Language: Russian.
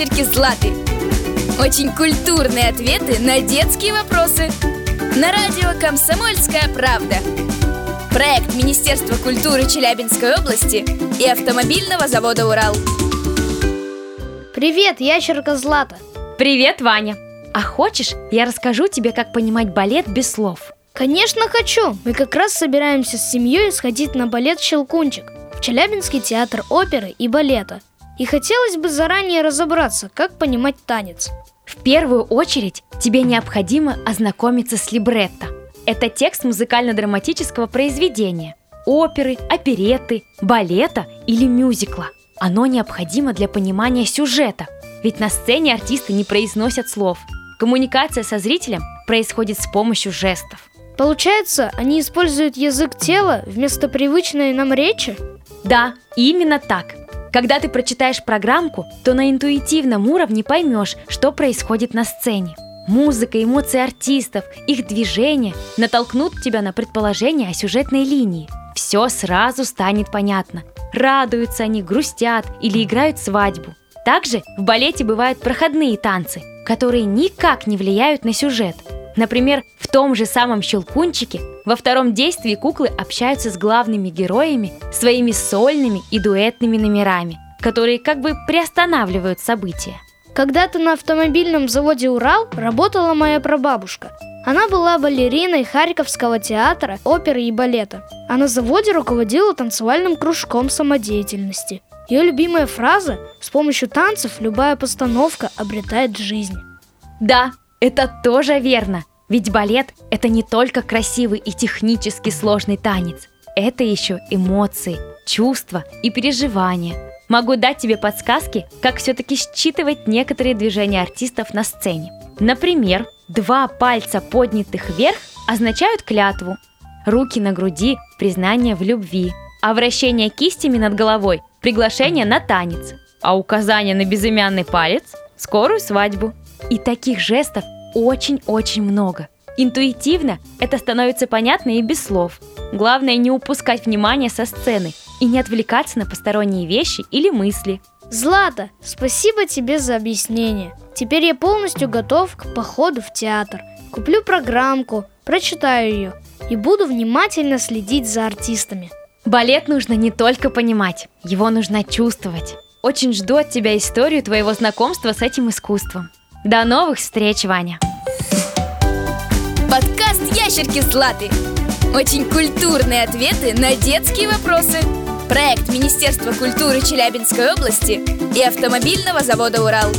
ящерки Златы Очень культурные ответы на детские вопросы На радио «Комсомольская правда» Проект Министерства культуры Челябинской области и автомобильного завода «Урал» Привет, ящерка Злата Привет, Ваня А хочешь, я расскажу тебе, как понимать балет без слов? Конечно хочу! Мы как раз собираемся с семьей сходить на балет «Щелкунчик» в Челябинский театр оперы и балета. И хотелось бы заранее разобраться, как понимать танец. В первую очередь тебе необходимо ознакомиться с либретто. Это текст музыкально-драматического произведения, оперы, опереты, балета или мюзикла. Оно необходимо для понимания сюжета, ведь на сцене артисты не произносят слов. Коммуникация со зрителем происходит с помощью жестов. Получается, они используют язык тела вместо привычной нам речи? Да, именно так. Когда ты прочитаешь программку, то на интуитивном уровне поймешь, что происходит на сцене. Музыка, эмоции артистов, их движения натолкнут тебя на предположение о сюжетной линии. Все сразу станет понятно. Радуются они, грустят или играют свадьбу. Также в балете бывают проходные танцы, которые никак не влияют на сюжет. Например, в том же самом «Щелкунчике» во втором действии куклы общаются с главными героями своими сольными и дуэтными номерами, которые как бы приостанавливают события. Когда-то на автомобильном заводе «Урал» работала моя прабабушка. Она была балериной Харьковского театра, оперы и балета. А на заводе руководила танцевальным кружком самодеятельности. Ее любимая фраза «С помощью танцев любая постановка обретает жизнь». Да, это тоже верно. Ведь балет – это не только красивый и технически сложный танец. Это еще эмоции, чувства и переживания. Могу дать тебе подсказки, как все-таки считывать некоторые движения артистов на сцене. Например, два пальца поднятых вверх означают клятву, руки на груди – признание в любви, а вращение кистями над головой – приглашение на танец, а указание на безымянный палец – скорую свадьбу. И таких жестов очень-очень много. Интуитивно это становится понятно и без слов. Главное не упускать внимание со сцены и не отвлекаться на посторонние вещи или мысли. Злата, спасибо тебе за объяснение. Теперь я полностью готов к походу в театр. Куплю программку, прочитаю ее и буду внимательно следить за артистами. Балет нужно не только понимать, его нужно чувствовать. Очень жду от тебя историю твоего знакомства с этим искусством. До новых встреч, Ваня! Подкаст «Ящерки Златы» Очень культурные ответы на детские вопросы. Проект Министерства культуры Челябинской области и автомобильного завода «Урал»